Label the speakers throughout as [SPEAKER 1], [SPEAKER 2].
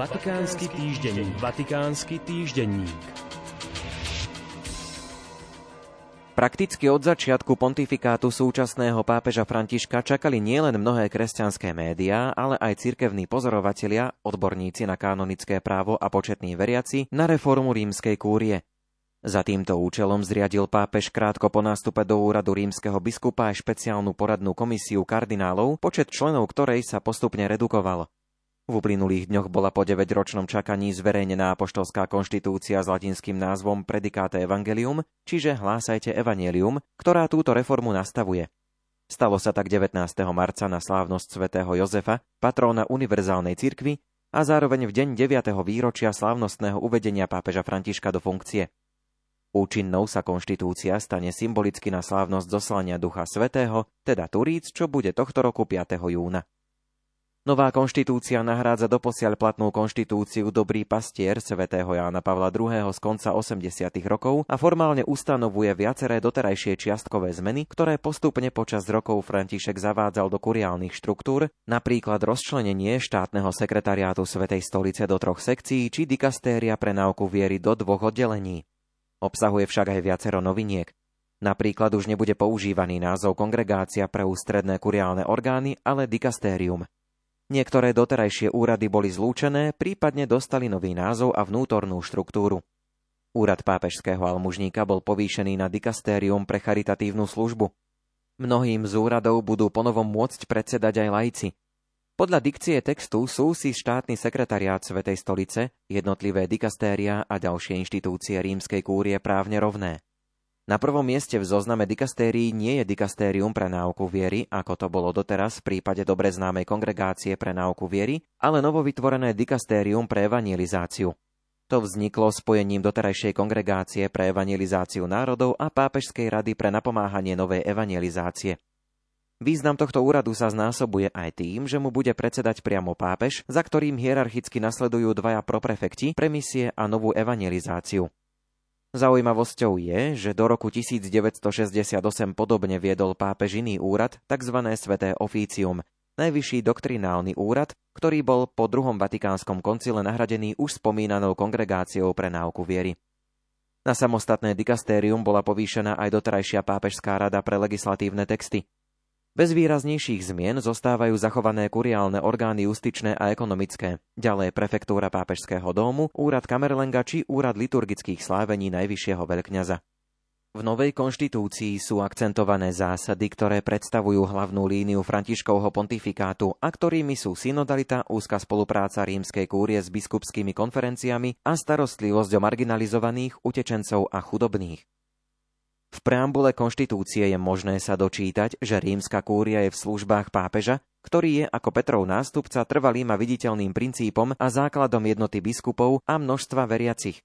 [SPEAKER 1] Vatikánsky týždenník. Vatikánsky týždenník.
[SPEAKER 2] Prakticky od začiatku pontifikátu súčasného pápeža Františka čakali nielen mnohé kresťanské médiá, ale aj cirkevní pozorovatelia, odborníci na kanonické právo a početní veriaci na reformu rímskej kúrie. Za týmto účelom zriadil pápež krátko po nástupe do úradu rímskeho biskupa aj špeciálnu poradnú komisiu kardinálov, počet členov ktorej sa postupne redukoval. V uplynulých dňoch bola po 9-ročnom čakaní zverejnená apoštolská konštitúcia s latinským názvom Predikáte Evangelium, čiže Hlásajte Evangelium, ktorá túto reformu nastavuje. Stalo sa tak 19. marca na slávnosť svätého Jozefa, patróna univerzálnej cirkvi, a zároveň v deň 9. výročia slávnostného uvedenia pápeža Františka do funkcie. Účinnou sa konštitúcia stane symbolicky na slávnosť zoslania Ducha Svetého, teda Turíc, čo bude tohto roku 5. júna. Nová konštitúcia nahrádza doposiaľ platnú konštitúciu Dobrý pastier svätého Jána Pavla II. z konca 80. rokov a formálne ustanovuje viaceré doterajšie čiastkové zmeny, ktoré postupne počas rokov František zavádzal do kuriálnych štruktúr, napríklad rozčlenenie štátneho sekretariátu Svetej stolice do troch sekcií či dikastéria pre náuku viery do dvoch oddelení. Obsahuje však aj viacero noviniek. Napríklad už nebude používaný názov kongregácia pre ústredné kuriálne orgány, ale dikastérium. Niektoré doterajšie úrady boli zlúčené, prípadne dostali nový názov a vnútornú štruktúru. Úrad pápežského almužníka bol povýšený na dikastérium pre charitatívnu službu. Mnohým z úradov budú ponovom môcť predsedať aj lajci, podľa dikcie textu sú si štátny sekretariát Svetej stolice, jednotlivé dikastéria a ďalšie inštitúcie rímskej kúrie právne rovné. Na prvom mieste v zozname dikastérií nie je dikastérium pre náuku viery, ako to bolo doteraz v prípade dobre známej kongregácie pre náuku viery, ale novovytvorené dikastérium pre evangelizáciu. To vzniklo spojením doterajšej kongregácie pre evangelizáciu národov a pápežskej rady pre napomáhanie novej evangelizácie. Význam tohto úradu sa znásobuje aj tým, že mu bude predsedať priamo pápež, za ktorým hierarchicky nasledujú dvaja proprefekti pre misie a novú evangelizáciu. Zaujímavosťou je, že do roku 1968 podobne viedol pápež iný úrad, tzv. sveté ofícium, najvyšší doktrinálny úrad, ktorý bol po druhom vatikánskom koncile nahradený už spomínanou kongregáciou pre náuku viery. Na samostatné dikastérium bola povýšená aj doterajšia pápežská rada pre legislatívne texty. Bez výraznejších zmien zostávajú zachované kuriálne orgány justičné a ekonomické, ďalej prefektúra pápežského domu, úrad Kamerlenga či úrad liturgických slávení najvyššieho veľkňaza. V novej konštitúcii sú akcentované zásady, ktoré predstavujú hlavnú líniu Františkovho pontifikátu a ktorými sú synodalita, úzka spolupráca rímskej kúrie s biskupskými konferenciami a starostlivosť o marginalizovaných, utečencov a chudobných. V preambule konštitúcie je možné sa dočítať, že rímska kúria je v službách pápeža, ktorý je ako Petrov nástupca trvalým a viditeľným princípom a základom jednoty biskupov a množstva veriacich.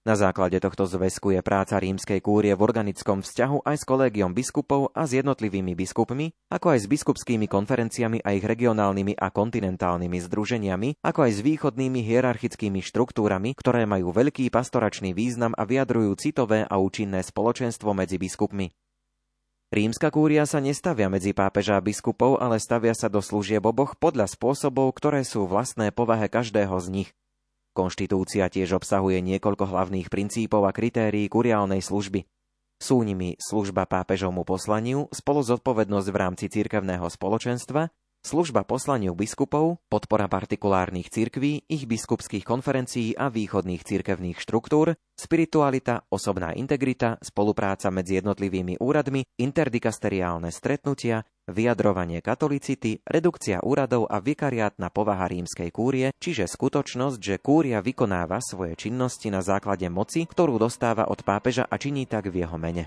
[SPEAKER 2] Na základe tohto zväzku je práca rímskej kúrie v organickom vzťahu aj s kolégiom biskupov a s jednotlivými biskupmi, ako aj s biskupskými konferenciami a ich regionálnymi a kontinentálnymi združeniami, ako aj s východnými hierarchickými štruktúrami, ktoré majú veľký pastoračný význam a vyjadrujú citové a účinné spoločenstvo medzi biskupmi. Rímska kúria sa nestavia medzi pápeža a biskupov, ale stavia sa do služieb oboch podľa spôsobov, ktoré sú vlastné povahe každého z nich. Konštitúcia tiež obsahuje niekoľko hlavných princípov a kritérií kuriálnej služby. Sú nimi služba pápežovmu poslaniu, spolu zodpovednosť v rámci cirkevného spoločenstva, služba poslaniu biskupov, podpora partikulárnych cirkví, ich biskupských konferencií a východných cirkevných štruktúr, spiritualita, osobná integrita, spolupráca medzi jednotlivými úradmi, interdikasteriálne stretnutia, vyjadrovanie katolicity, redukcia úradov a vikariátna povaha rímskej kúrie, čiže skutočnosť, že kúria vykonáva svoje činnosti na základe moci, ktorú dostáva od pápeža a činí tak v jeho mene.